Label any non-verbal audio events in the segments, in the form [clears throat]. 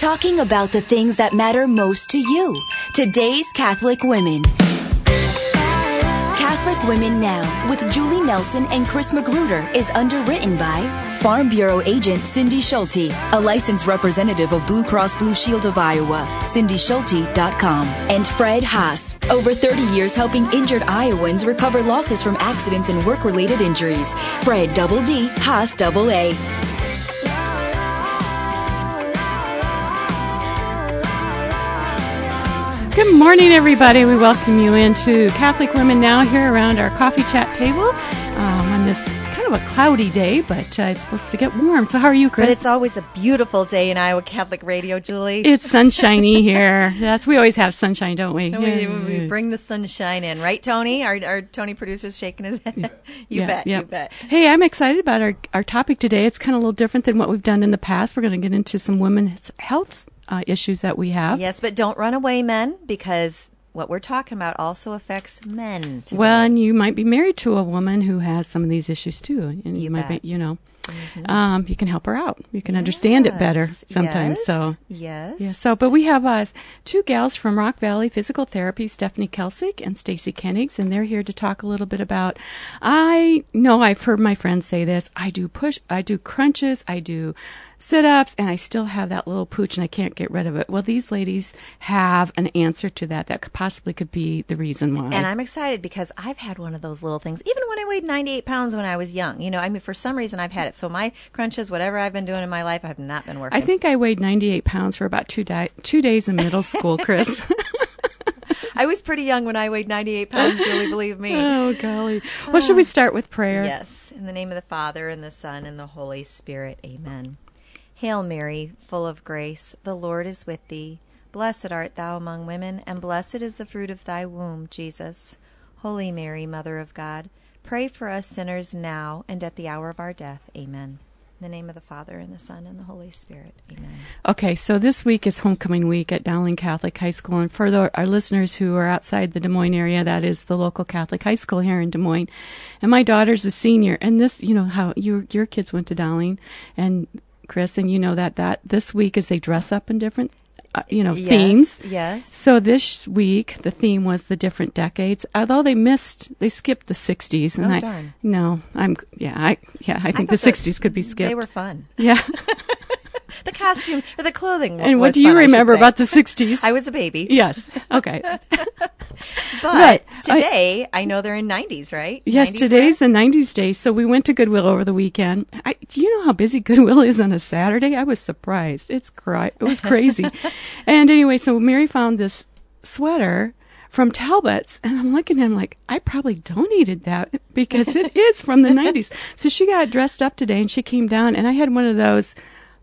talking about the things that matter most to you. Today's Catholic Women. Catholic Women Now with Julie Nelson and Chris Magruder is underwritten by Farm Bureau agent Cindy Schulte, a licensed representative of Blue Cross Blue Shield of Iowa, cindyschulte.com, and Fred Haas, over 30 years helping injured Iowans recover losses from accidents and work-related injuries. Fred Double D, Haas Double A. Good morning, everybody. We welcome you into Catholic Women Now here around our coffee chat table um, on this kind of a cloudy day, but uh, it's supposed to get warm. So, how are you, Chris? But it's always a beautiful day in Iowa Catholic Radio, Julie. It's sunshiny [laughs] here. That's we always have sunshine, don't we? we, we bring the sunshine in, right, Tony? Our, our Tony producer's shaking his head. [laughs] you Yeah, bet. yeah. You bet. Hey, I'm excited about our, our topic today. It's kind of a little different than what we've done in the past. We're going to get into some women's health uh, issues that we have. Yes, but don't run away, men, because what we're talking about also affects men. Today. Well, and you might be married to a woman who has some of these issues too, and you, You might bet. be, you know, um, you can help her out. You can understand it better sometimes. yes, So. yes, Yeah, so, but we have uh, two gals from Rock Valley Physical Therapy, Stephanie Kelsick and Stacy Kennigs, and they're here to talk a little bit about. I know I've heard my friends say this. I do push, I do crunches, I do sit ups, and I still have that little pooch and I can't get rid of it. Well, these ladies have an answer to that that could possibly could be the reason why. And I'm excited because I've had one of those little things, even when I weighed 98 pounds when I was young. You know, I mean, for some reason I've had it. So my crunches, whatever I've been doing in my life, I have not been working. I think I weighed 98 pounds for about two, di- two days in middle school, Chris. [laughs] [laughs] I was pretty young when I weighed 98 pounds, Julie, believe me. [laughs] oh, golly. Well, should we oh. start with prayer? Yes, in the name of the Father, and the Son, and the Holy Spirit. Amen. Hail Mary, full of grace, the Lord is with thee. Blessed art thou among women, and blessed is the fruit of thy womb, Jesus. Holy Mary, Mother of God, pray for us sinners now and at the hour of our death. Amen. In the name of the Father, and the Son, and the Holy Spirit. Amen. Okay, so this week is homecoming week at Dowling Catholic High School, and for the, our listeners who are outside the Des Moines area, that is the local Catholic high school here in Des Moines. And my daughter's a senior, and this, you know, how your your kids went to Dowling, and Chris, and you know that that this week is they dress up in different, uh, you know, themes. Yes. So this week the theme was the different decades. Although they missed, they skipped the '60s, and Oh, I darn. no, I'm yeah, I yeah, I think the '60s could be skipped. They were fun. yeah. [laughs] The costume, or the clothing. and what do you fun, remember about the '60s? [laughs] I was a baby. Yes. Okay. [laughs] [laughs] But Right. I- today, I, know they're in 90s, right? yes, 90s today's wear? the 90s day. So we went to Goodwill over the weekend. I, do you know how busy Goodwill is on a Saturday? I was surprised. It's cry. It was crazy. and anyway, so Mary found this sweater from Talbots and I'm looking at him like, I probably donated that because it is from the 90s. So she got dressed up today and she came down and I had one of those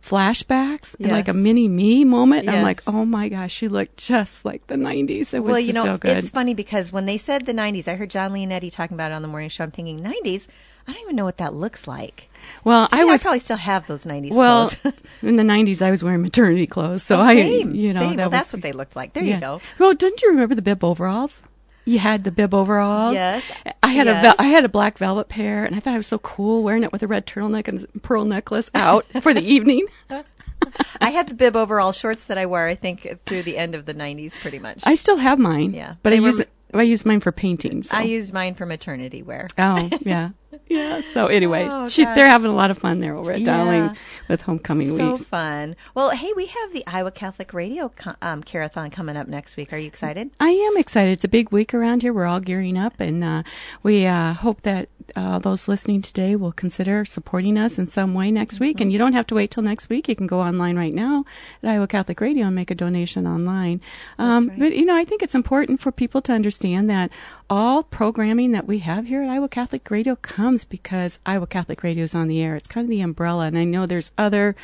flashbacks and like a mini me moment. I'm like, oh my gosh, she looked just like the 90s. It was Well, you know, so good. it's funny because when they said the 90s, I heard Jon Leonetti talking about it on the morning show. I'm thinking, 90s? I don't even know what that looks like. Well, I me, was probably still have those 90s well clothes. [laughs] in the '90s. I was wearing maternity clothes, so Oh, I, you know, same. that well, was, that's what they looked like. There yeah. you go. Well, didn't you remember the bib overalls? You had the bib overalls. Yes, I had a yes. I had a black velvet pair, and I thought I was so cool wearing it with a red turtleneck and a pearl necklace out [laughs] for the evening. [laughs] I had the bib overall shorts that I wore, I think, through the end of the 90s, pretty much. I still have mine. Yeah. but I were use. I use mine for paintings. So. I used mine for maternity wear. oh yeah, [laughs] [laughs] yeah. So anyway, Oh, she, they're having a lot of fun there over at Yeah. Dowling with homecoming So week. So fun. Well, hey, we have the Iowa Catholic Radio um, Carathon coming up next week. Are you excited? I am excited. It's a big week around here. We're all gearing up, and uh, we uh, hope that uh, those listening today will consider supporting us in some way next week. And you don't have to wait till next week. You can go online right now at Iowa Catholic Radio and make a donation online. Um, right. But you know, I think it's important for people to understand that all programming that we have here at Iowa Catholic Radio comes because Iowa Catholic Radio is on the air. It's kind of the umbrella, and I know there's other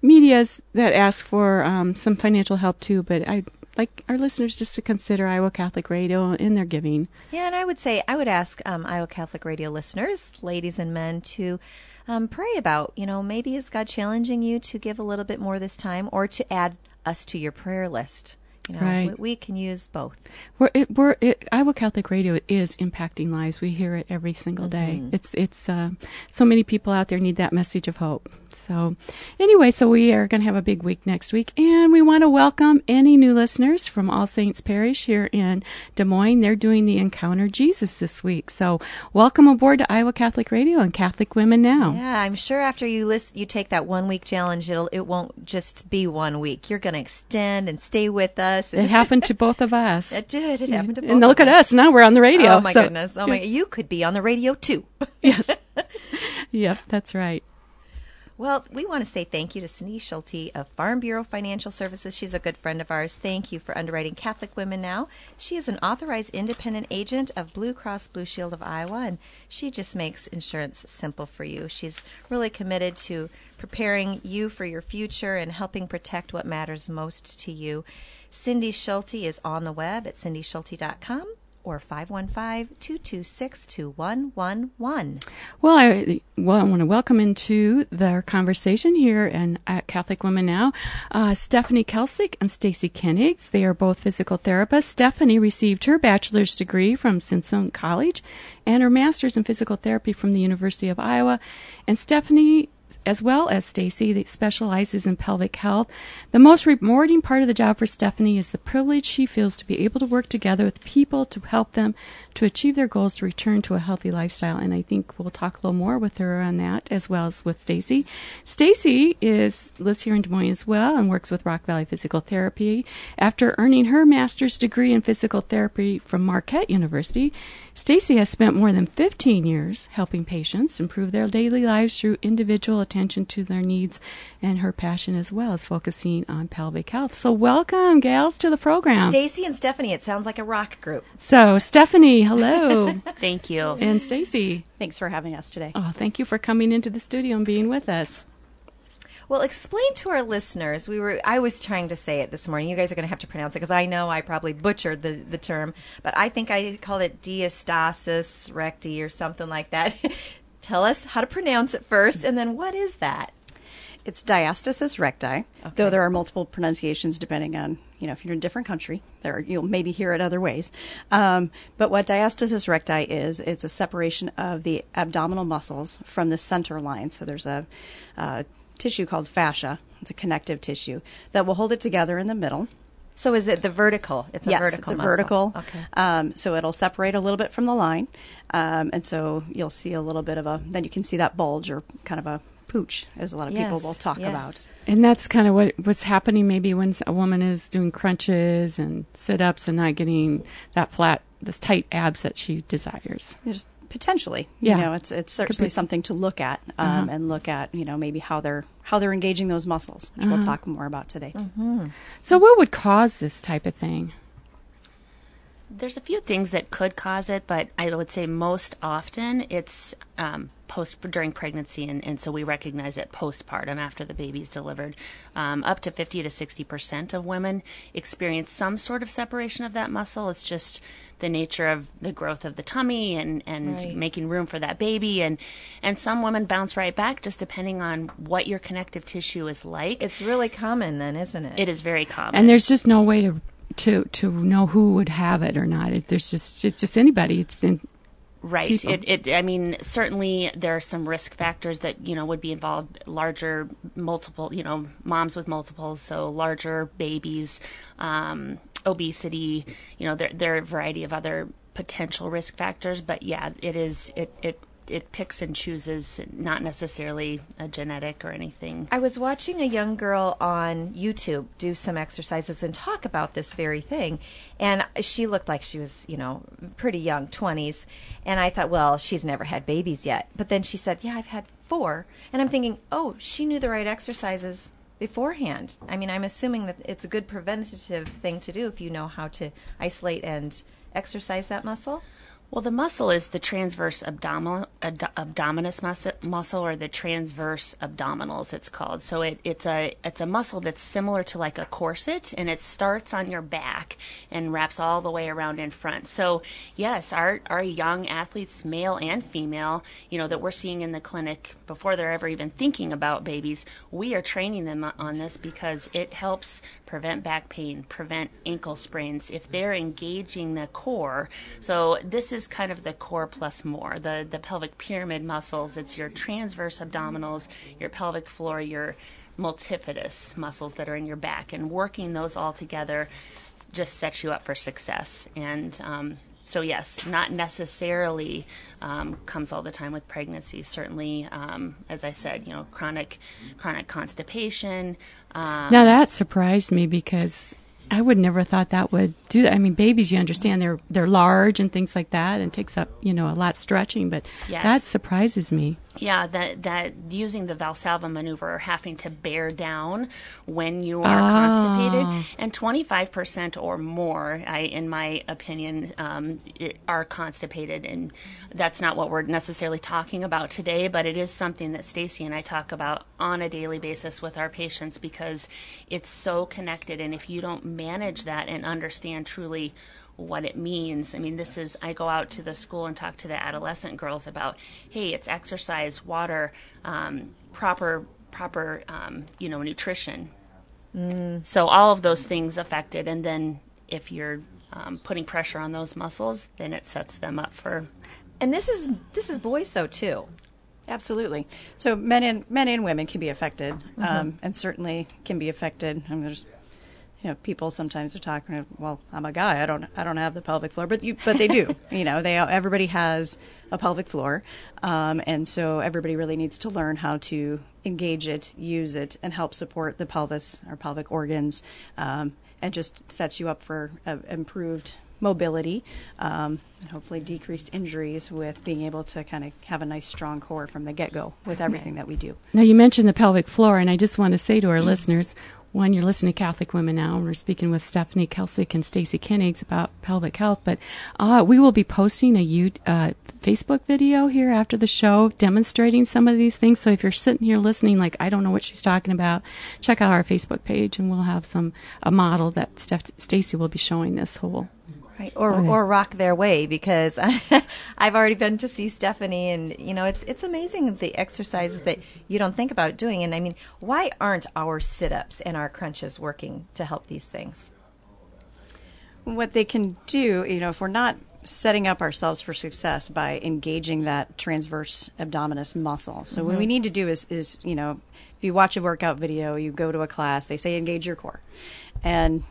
medias that ask for um, some financial help too, but I like our listeners just to consider Iowa Catholic Radio in their giving. Yeah, and I would say I would ask um, Iowa Catholic Radio listeners, ladies and men, to um, pray about. You know, maybe is God challenging you to give a little bit more this time, or to add us to your prayer list. You know, Right. we, we can use both. We're, it, we're it, Iowa Catholic Radio is impacting lives. We hear it every single day. Mm-hmm. It's it's uh, so many people out there need that message of hope. So, anyway, so we are going to have a big week next week, and we want to welcome any new listeners from All Saints Parish here in Des Moines. They're doing the Encounter Jesus this week. So, welcome aboard to Iowa Catholic Radio and Catholic Women Now. Yeah, I'm sure after you list, you take that one week challenge, it'll it won't just be one week. You're going to extend and stay with us. It happened to both of us. [laughs] It did. It happened to both. And look at us now. We're on the radio. Oh my So- goodness. Oh my. [laughs] You could be on the radio too. yes. [laughs] yep, that's right. Well, we want to say thank you to Cindy Schulte of Farm Bureau Financial Services. She's a good friend of ours. Thank you for underwriting Catholic Women Now. She is an authorized independent agent of Blue Cross Blue Shield of Iowa, and she just makes insurance simple for you. She's really committed to preparing you for your future and helping protect what matters most to you. Cindy Schulte is on the web at cindyschulte.com or 515-226-2111. Well, I well, I want to welcome into the conversation here and at Catholic Women Now, uh, Stephanie Kelsick and Stacy Kennigs. They are both physical therapists. Stephanie received her bachelor's degree from Simpson College and her master's in physical therapy from the University of Iowa. And Stephanie as well as Stacy that specializes in pelvic health. The most rewarding part of the job for Stephanie is the privilege she feels to be able to work together with people to help them to achieve their goals to return to a healthy lifestyle. And I think we'll talk a little more with her on that as well as with Stacy. Stacy is lives here in Des Moines as well and works with Rock Valley Physical Therapy. After earning her master's degree in physical therapy from Marquette University, Stacy has spent more than 15 years helping patients improve their daily lives through individual attention to their needs, and her passion as well is focusing on pelvic health. So, welcome, gals, to the program. Stacy and Stephanie, it sounds like a rock group. so, Stephanie, hello, [laughs] Thank you. and Stacy. Thanks for having us today. Oh, thank you for coming into the studio and being with us. Well, explain to our listeners. We were I was trying to say it this morning. You guys are going to have to pronounce it because I know I probably butchered the, the term, but I think I called it diastasis recti or something like that. [laughs] Tell us how to pronounce it first, and then what is that? It's diastasis recti, though there are multiple pronunciations depending on, you know, if you're in a different country, there you'll maybe hear it other ways. Um, but what diastasis recti is, it's a separation of the abdominal muscles from the center line. So there's a uh, tissue called fascia. It's a connective tissue that will hold it together in the middle. So is it the vertical? It's a yes, vertical. it's a muscle. vertical. Okay. Um, so it'll separate a little bit from the line, um, and so you'll see a little bit of a. Then you can see that bulge or kind of a pooch, as a lot of people will talk yes. about. And that's kind of what what's happening maybe when a woman is doing crunches and sit ups and not getting that flat, this tight abs that she desires. There's potentially, Yeah. you know, it's it's certainly something to look at um, Uh-huh. and look at, you know, maybe how they're how they're engaging those muscles, which Uh-huh. we'll talk more about today. Mm-hmm. So, what would cause this type of thing? There's a few things that could cause it, but I would say most often it's um, post during pregnancy, and, and so we recognize it postpartum after the baby's delivered. Um, up to 50 to 60 percent of women experience some sort of separation of that muscle. It's just the nature of the growth of the tummy and, and Right. making room for that baby, and and some women bounce right back just depending on what your connective tissue is like. It's really common then, isn't it? it is very common. And there's just no way to to to know who would have it or not. It, there's just it's just anybody. It's in, Right. It, it. I mean, certainly there are some risk factors that you know would be involved. Larger, multiple. You know, moms with multiples, so larger babies, um, obesity. You know, there there are a variety of other potential risk factors. But yeah, it is. It it it picks and chooses, not necessarily a genetic or anything. I was watching a young girl on YouTube do some exercises and talk about this very thing. And she looked like she was, you know, pretty young, 20s. And I thought, well, she's never had babies yet. But then she said, yeah, I've had four. And I'm thinking, oh, she knew the right exercises beforehand. I mean, I'm assuming that it's a good preventative thing to do if you know how to isolate and exercise that muscle. Well, the muscle is the transverse abdominal ad, abdominis muscle, muscle, or the transverse abdominals. It's called. So it, it's a it's a muscle that's similar to like a corset, and it starts on your back and wraps all the way around in front. So yes, our our young athletes, male and female, you know that we're seeing in the clinic before they're ever even thinking about babies, we are training them on this because it helps prevent back pain, prevent ankle sprains if they're engaging the core. So this is kind of the core plus more. The the pelvic pyramid muscles. It's your transverse abdominals, your pelvic floor, your multifidus muscles that are in your back, and working those all together just sets you up for success. And um, so yes, not necessarily um, comes all the time with pregnancy. Certainly, um, as I said, you know, chronic chronic constipation. Um, now that surprised me because I would never thought that would do that. I mean, babies, you understand they're they're large and things like that, and takes up you know a lot stretching. But Yes. that surprises me. Yeah, that that using the Valsalva maneuver or having to bear down when you are Oh. constipated, and twenty five percent or more, I, in my opinion, um, it, are constipated, and that's not what we're necessarily talking about today. But it is something that Stacy and I talk about on a daily basis with our patients because it's so connected, and if you don't manage that and understand truly what it means. I mean, this is, I go out to the school and talk to the adolescent girls about, hey, it's exercise, water, um, proper, proper, um, you know, nutrition. So all of those things affected. And then if you're um, putting pressure on those muscles, then it sets them up for, And this is this is boys though too. Absolutely. So men and men and women can be affected, um, and certainly can be affected. I mean, there's, you know, people sometimes are talking. Well, I'm a guy. I don't. I don't have the pelvic floor, but you. But they do. [laughs] you know, they. Everybody has a pelvic floor, um, and so everybody really needs to learn how to engage it, use it, and help support the pelvis or pelvic organs, um, and just sets you up for uh, improved mobility, um, and hopefully decreased injuries with being able to kind of have a nice strong core from the get go with everything that we do. Now, you mentioned the pelvic floor, and I just want to say to our [clears throat] listeners one, you're listening to Catholic Women Now, and we're speaking with Stephanie Kelsick and Stacy Kennigs about pelvic health. But uh, we will be posting a uh, Facebook video here after the show demonstrating some of these things. So if you're sitting here listening, like, I don't know what she's talking about, check out our Facebook page, and we'll have some a model that Steph- Stacy will be showing this whole. Right. Or Okay. or rock their way because [laughs] I've already been to see Stephanie and you know it's it's amazing the exercises that you don't think about doing and I mean why aren't our sit-ups and our crunches working to help these things? what they can do, you know, if we're not setting up ourselves for success by engaging that transverse abdominis muscle. So what we mm-hmm. need to do is, is, you know, if you watch a workout video, you go to a class, they say engage your core. And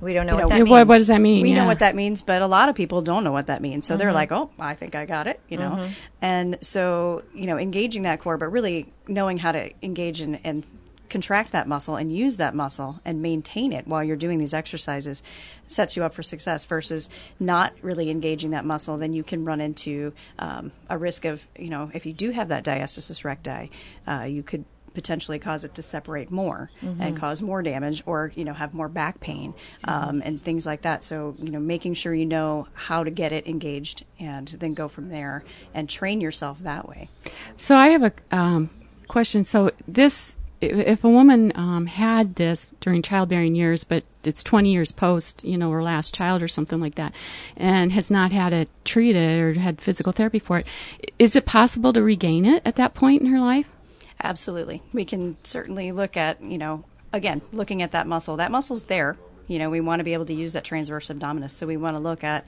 We don't know You what know, that Yeah, means. what, what does that mean? we know what that means, but a lot of people don't know what that means. So they're like, "Oh, I think I got it," you know. And so, you know, engaging that core, but really knowing how to engage and, and contract that muscle and use that muscle and maintain it while you're doing these exercises sets you up for success. Versus not really engaging that muscle, then you can run into um, a risk of, you know, if you do have that diastasis recti, uh, you could potentially cause it to separate more and cause more damage or you know have more back pain um, and things like that so you know making sure you know how to get it engaged and then go from there and train yourself that way So I have a um, question. So this if a woman um, had this during childbearing years, but it's 20 years post, you know, her last child or something like that, and has not had it treated or had physical therapy for it, is it possible to regain it at that point in her life? Absolutely. We can certainly look at you know again looking at that muscle. That muscle's there. You know we want to be able to use that transverse abdominis so we want to look at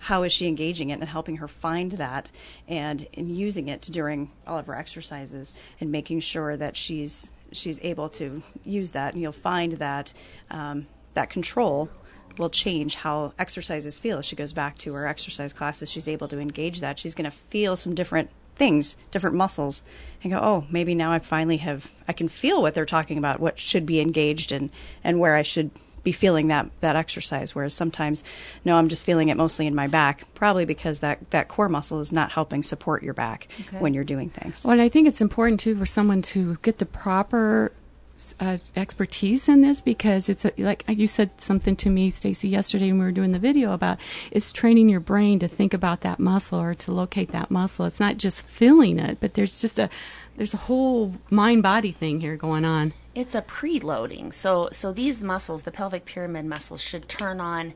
how is she engaging it and helping her find that and in using it during all of her exercises and making sure that she's she's able to use that. And you'll find that um, that control will change how exercises feel. As she goes back to her exercise classes. She's able to engage that. She's going to feel some different things different muscles. And go oh maybe now i finally have i can feel what they're talking about what should be engaged and and where i should be feeling that that exercise. Whereas sometimes no i'm just feeling it mostly in my back probably because that that core muscle is not helping support your back when you're doing things. Well, and I think it's important too for someone to get the proper uh, expertise in this because it's a, like you said something to me, Stacy, yesterday when we were doing the video about it's training your brain to think about that muscle or to locate that muscle. It's not just feeling it, but there's just a there's a whole mind body thing here going on. it's a preloading. So so these muscles, the pelvic pyramid muscles, should turn on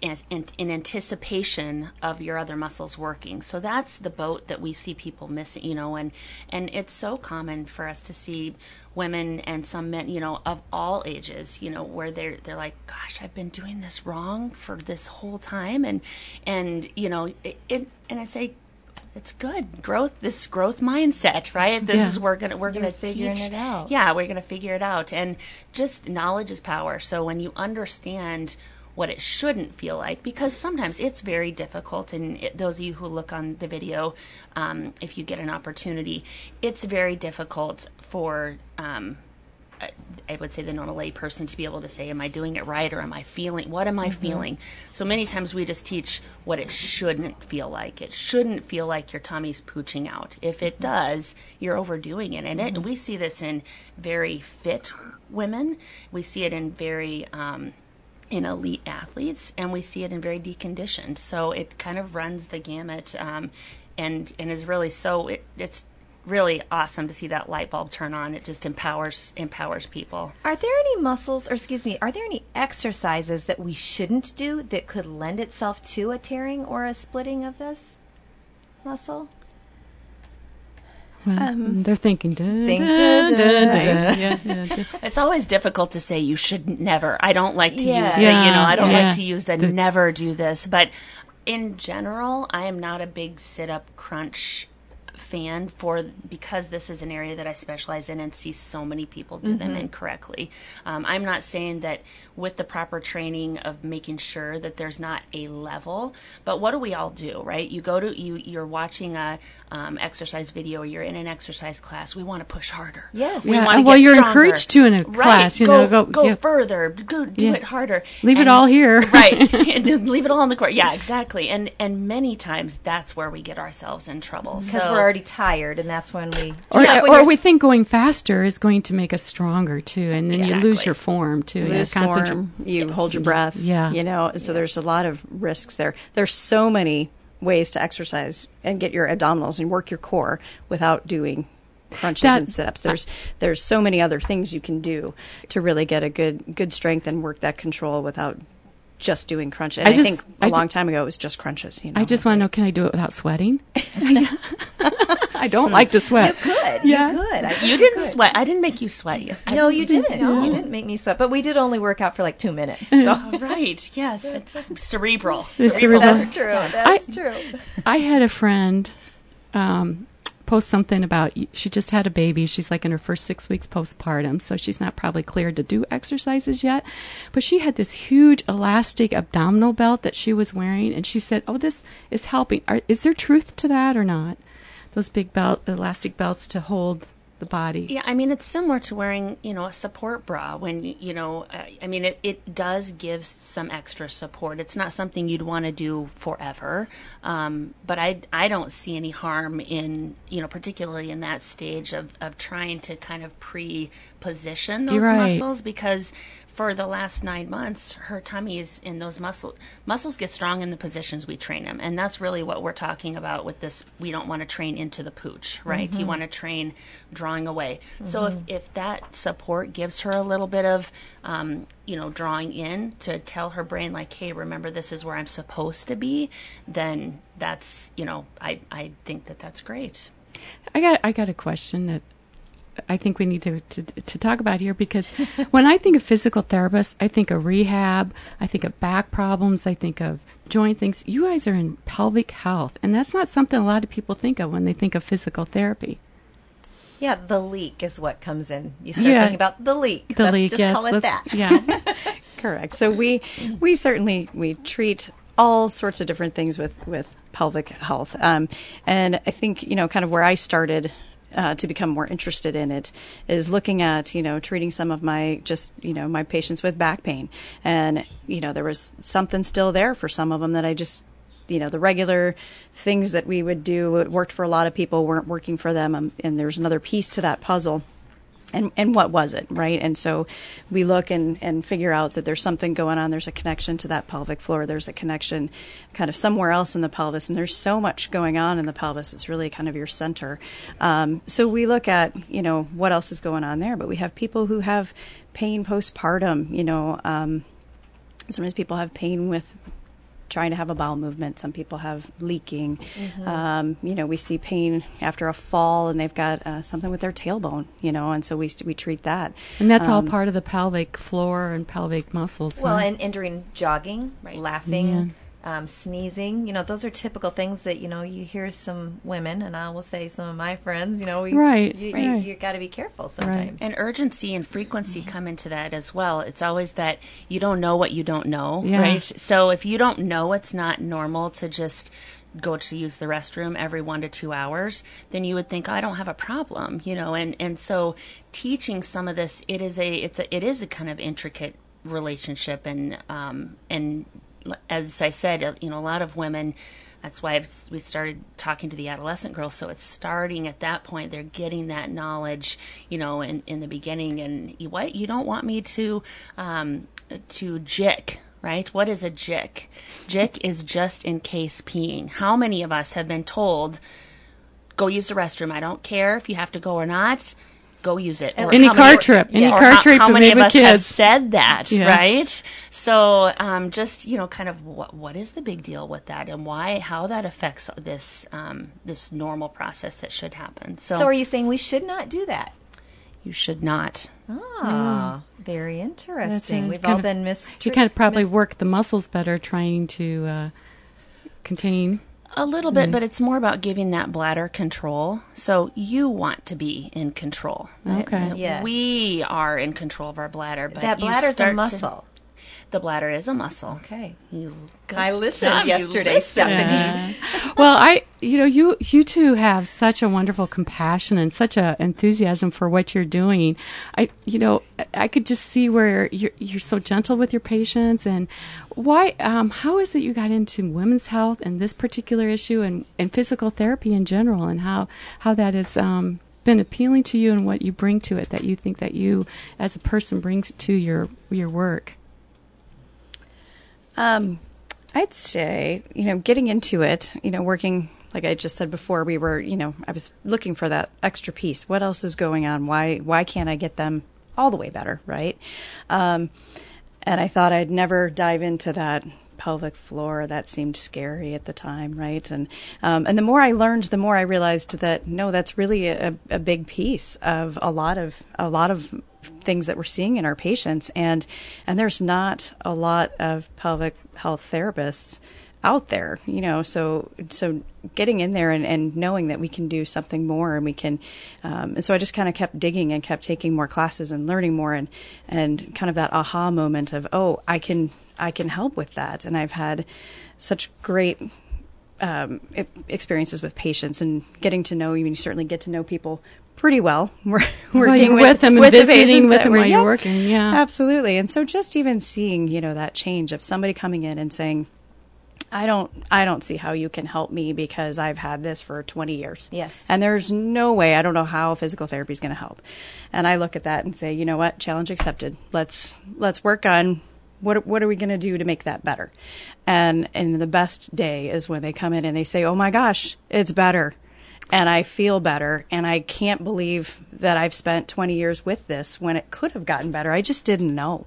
in, in anticipation of your other muscles working. So that's the boat that we see people missing, you know, and and it's so common for us to see women and some men, you know, of all ages, you know, where they're they're like, "Gosh, I've been doing this wrong for this whole time," and and you know, it, it and I say, it's good growth this growth mindset right this Yeah. is we're gonna we're You're gonna figure it out. yeah we're gonna figure it out and just knowledge is power so when you understand what it shouldn't feel like because sometimes it's very difficult and it, those of you who look on the video um, if you get an opportunity it's very difficult for um, I- would say the normal lay person to be able to say, "Am I doing it right, or am I feeling? What am I feeling?" So many times we just teach what it shouldn't feel like. It shouldn't feel like your tummy's pooching out. If it does, you're overdoing it, and it, we see this in very fit women. We see it in very um, in elite athletes, and we see it in very deconditioned. So it kind of runs the gamut, um, and and is really so. It, it's really awesome to see that light bulb turn on. It just empowers empowers people. Are there any muscles, or excuse me, are there any exercises that we shouldn't do that could lend itself to a tearing or a splitting of this muscle? Well, Um, they're thinking. Yeah, yeah. [laughs] It's always difficult to say you should never. I don't like to Yeah. use the, you know, I don't yeah. like to use the, The- never do this, but in general, I am not a big sit up crunch fan for because this is an area that I specialize in and see so many people do them incorrectly. Um, I'm not saying that with the proper training of making sure that there's not a level, but what do we all do, right? You go to you you're watching a um, exercise video, you're in an exercise class. We want to push harder. Yes. We Yeah, wanna well, get you're stronger. encouraged to in a Right. class, you go, know, go- go yeah. further, go do Yeah. it harder. Leave it all here. [laughs] right? [laughs] Leave it all on the court. Yeah, exactly. And and many times that's where we get ourselves in trouble Because So- we're already tired, and that's when we. Or, Yeah, when or we think going faster is going to make us stronger too, and then you lose your form too. Yeah, lose concentra- form, you hold your breath. Yeah. You know, so there's a lot of risks there. There's so many ways to exercise and get your abdominals and work your core without doing crunches That- and sit-ups. There's there's so many other things you can do to really get a good good strength and work that control without just doing crunches. And I I, think a I ju- long time ago it was just crunches. You know, I just want to know: Can I do it without sweating? [laughs] [laughs] [laughs] I don't like to sweat. You could. Yeah. You could. I You didn't sweat. I didn't make you sweat. You. I No, you didn't. No. You didn't make me sweat, but we did only work out for like two minutes. So. Oh, right. Yes. It's cerebral. It's cerebral. cerebral. That's true. That's true. I had a friend um, post something about she just had a baby. She's like in her first six weeks postpartum, so she's not probably cleared to do exercises yet. But she had this huge elastic abdominal belt that she was wearing, and she said, "Oh, this is helping." Are, is there truth to that or not? Those big belt, elastic belts to hold the body. Yeah, I mean, it's similar to wearing, you know, a support bra when, you know, uh, I mean, it, it does give some extra support. It's not something you'd want to do forever. Um, but I, I don't see any harm in, you know, particularly in that stage of, of trying to kind of pre position those right. muscles because for the last nine months, her tummy is in those muscle muscles get strong in the positions we train them, and that's really what we're talking about with this. We don't want to train into the pooch, right? You want to train drawing away. So if if that support gives her a little bit of, um, you know, drawing in to tell her brain like, hey, remember this is where I'm supposed to be, then that's you know, I I think that that's great. I got I got a question that I think we need to, to to talk about here because [laughs] when I think of physical therapists, I think of rehab, I think of back problems, I think of joint things. You guys are in pelvic health, and that's not something a lot of people think of when they think of physical therapy. Yeah, the leak is what comes in. You start Yeah. thinking about the leak. The Let's leak, just yes, call it let's- that. [laughs] Yeah, [laughs] Correct. So we we certainly we treat all sorts of different things with with pelvic health, um, and I think you know kind of where I started. Uh, to become more interested in it is looking at you know treating some of my just you know my patients with back pain. And you know there was something still there for some of them that I just you know the regular things that we would do worked for a lot of people weren't working for them um, and there's another piece to that puzzle and and what was it right? And so we look and and figure out that there's something going on. There's a connection to that pelvic floor. There's a connection kind of somewhere else in the pelvis. And there's so much going on in the pelvis. It's really kind of your center. Um, so we look at you know what else is going on there. But we have people who have pain postpartum you know um, sometimes people have pain with trying to have a bowel movement. Some people have leaking. Um, you know, we see pain after a fall, and they've got uh, something with their tailbone. You know, and so we we treat that. And that's all Um, part of the pelvic floor and pelvic muscles. Well, huh? and, and during jogging, laughing, um, sneezing, you know, those are typical things that, you know, you hear some women, and I will say some of my friends, you know, we, Right, you, right. you, you got to be careful sometimes. And urgency and frequency come into that as well. It's always that you don't know what you don't know, Yeah. right? So if you don't know it's not normal to just go to use the restroom every one to two hours, then you would think I don't have a problem, you know. And and so teaching some of this, it is a it's a it is a kind of intricate relationship, and um and l- as I said, uh, you know, a lot of women. That's why we started talking to the adolescent girls. So it's starting at that point. They're getting that knowledge, you know, in, in the beginning. And what you don't want me to um, to jick, right? What is a jick? Jick is just in case peeing. How many of us have been told, "Go use the restroom"? I don't care if you have to go or not. Go use it. Or Any how car many- trip, any or car how, trip How many of maybe us have said that, Yeah. right? So, um, just you know, kind of what what is the big deal with that, and why, how that affects this um, this normal process that should happen. So, So are you saying we should not do that? you should not. Ah, very interesting. We've all of- been mis. you kind of probably mis- work the muscles better trying to uh, contain. A little bit, mm-hmm. but it's more about giving that bladder control. So you want to be in control. Okay. Yes. We are in control of our bladder, but that you bladder's a start to- muscle. The bladder is a muscle. Okay. You I listened job, yesterday, listened. Stephanie. [laughs] well, I, you know, you you two have such a wonderful compassion and such a enthusiasm for what you're doing. I, you know, I- I could just see where you're you're so gentle with your patients and why. Um, how is it you got into women's health and this particular issue and and physical therapy in general and how how that has um, been appealing to you and what you bring to it that you think that you as a person brings to your your work. Um, I'd say, you know, getting into it, you know, working, like I just said before, we were, you know, I was looking for that extra piece. What else is going on? Why, why can't I get them all the way better? Right. Um, and I thought I'd never dive into that pelvic floor. That seemed scary at the time, right? And um, and the more I learned, the more I realized that no, that's really a, a big piece of a lot of a lot of things that we're seeing in our patients, and and there's not a lot of pelvic health therapists out there you know so so getting in there and, and knowing that we can do something more and we can um, and so i just kind of kept digging and kept taking more classes and learning more and and kind of that aha moment of oh i can i can help with that and i've had such great um, experiences with patients and getting to know you. You certainly get to know people pretty well. [laughs] We're working you're with them and the visiting patients with them while you're working, yeah. absolutely. And so just even seeing you know that change of somebody coming in and saying, I don't I don't see how you can help me because I've had this for 20 years. Yes. And there's no way I don't know how physical therapy is going to help. And I look at that and say, you know what? Challenge accepted. Let's let's work on what what are we going to do to make that better? And and the best day is when they come in and they say, "Oh my gosh, it's better." And I feel better, and I can't believe that I've spent 20 years with this when it could have gotten better. I just didn't know.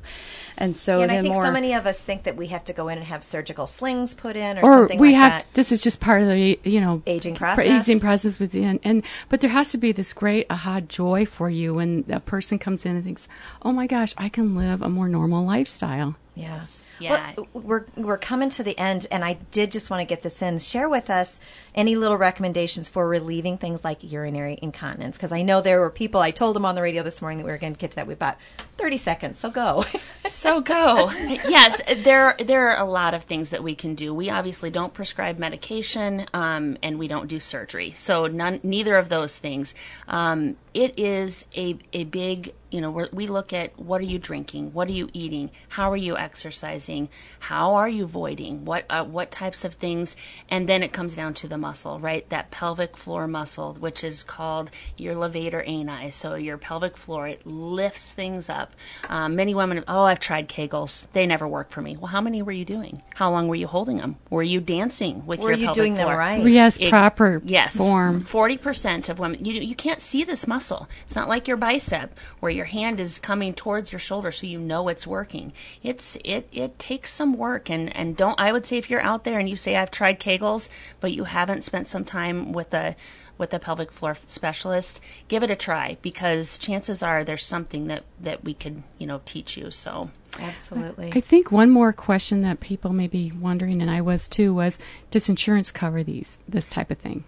And so Yeah, and I then think more so many of us think that we have to go in and have surgical slings put in or, or something we like have that. this is just part of the you know Aging process. aging process with the and, and but there has to be this great aha joy for you when a person comes in and thinks oh my gosh i can live a more normal lifestyle Yes. Yeah. Well, we're we're coming to the end, and I did just want to get this in. Share with us any little recommendations for relieving things like urinary incontinence, because I know there were people. I told them on the radio this morning that we were going to get to that. We about thirty seconds, so go. [laughs] So go. [laughs] yes, there there are a lot of things that we can do. We obviously don't prescribe medication, um, and we don't do surgery. So none, neither of those things. Um, it is a a big. You know, we look at what are you drinking, what are you eating, how are you exercising, how are you voiding, what uh, what types of things, and then it comes down to the muscle, right? That pelvic floor muscle, which is called your levator ani. So your pelvic floor, it lifts things up. Um, many women, oh, I've tried Kegels. They never work for me. Well, how many were you doing? How long were you holding them? Were you dancing with Were your you pelvic doing them floor? right? Yes, It- proper yes, form. Forty percent of women, you you can't see this muscle. It's not like your bicep where your hand is coming towards your shoulder, so you know it's working. It's it it takes some work, and and don't. I would say if you're out there and you say I've tried Kegels, but you haven't spent some time with a with a pelvic floor specialist, give it a try because chances are there's something that that we could you know teach you. So. Absolutely. I think one more question that people may be wondering, and I was too, was does insurance cover these this type of thing?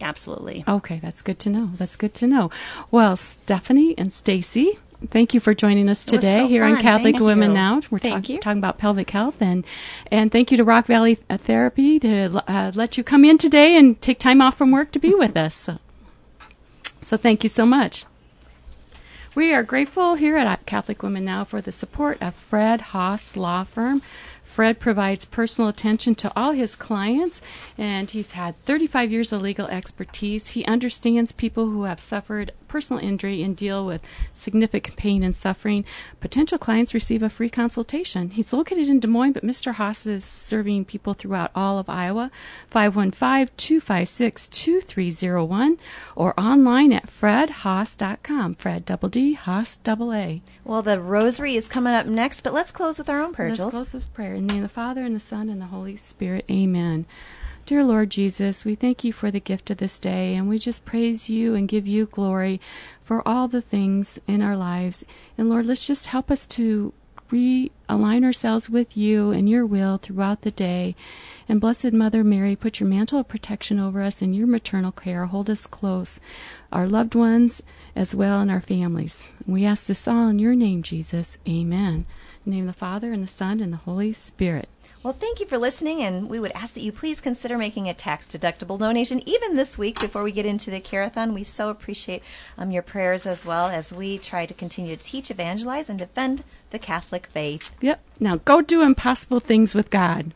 Absolutely. Okay, that's good to know. That's good to know. Well, Stephanie and Stacy, thank you for joining us today so here on. Catholic Thank Women you. Now. We're Thank talk- you. talking about pelvic health, and and thank you to Rock Valley uh, Therapy to uh, let you come in today and take time off from work to be with us. So, so thank you so much. We are grateful here at Catholic Women Now for the support of Fred Haas Law Firm. Fred provides personal attention to all his clients, and he's had 35 years of legal expertise. He understands people who have suffered personal injury and deal with significant pain and suffering. Potential clients receive a free consultation. He's located in Des Moines, but Mr. Haas is serving people throughout all of Iowa. 515 256 2301 or online at fredhaas.com. Fred double D, Haas double A. well, the rosary is coming up next, but let's close with our own prayer. Let's Jules. close with prayer. In the name of the Father, and the Son, and the Holy Spirit. Amen. Dear Lord Jesus, we thank you for the gift of this day, and we just praise you and give you glory for all the things in our lives. And Lord, let's just help us to realign ourselves with you and your will throughout the day. And Blessed Mother Mary, put your mantle of protection over us and your maternal care. Hold us close, our loved ones as well, and our families. We ask this all in your name, Jesus. Amen. In the name of the Father, and the Son, and the Holy Spirit. Well, thank you for listening, and we would ask that you please consider making a tax deductible donation even this week before we get into the Carathon. We so appreciate um, your prayers as well as we try to continue to teach, evangelize, and defend the Catholic faith. Yep. Now go do impossible things with God.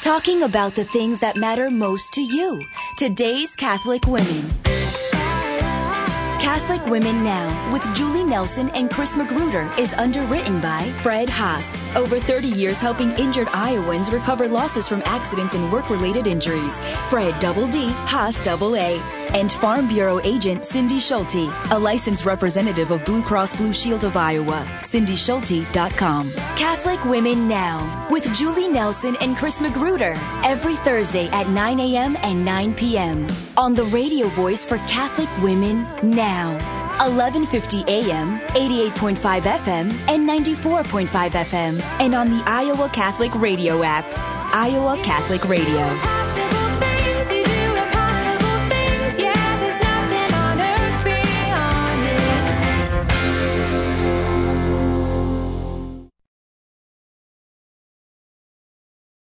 Talking about the things that matter most to you. Today's Catholic Women. Catholic Women Now with Julie Nelson and Chris Magruder is underwritten by Fred Haas. Over 30 years helping injured Iowans recover losses from accidents and work related injuries. Fred Double D, Haas Double A. And Farm Bureau agent Cindy Schulte, a licensed representative of Blue Cross Blue Shield of Iowa. CindySchulte.com. Catholic Women Now with Julie Nelson and Chris Magruder every Thursday at 9 a.m. and 9 p.m. on the radio voice for Catholic Women Now. 1150 AM, 88.5 FM, and 94.5 FM, and on the Iowa Catholic Radio app. Iowa Catholic Radio.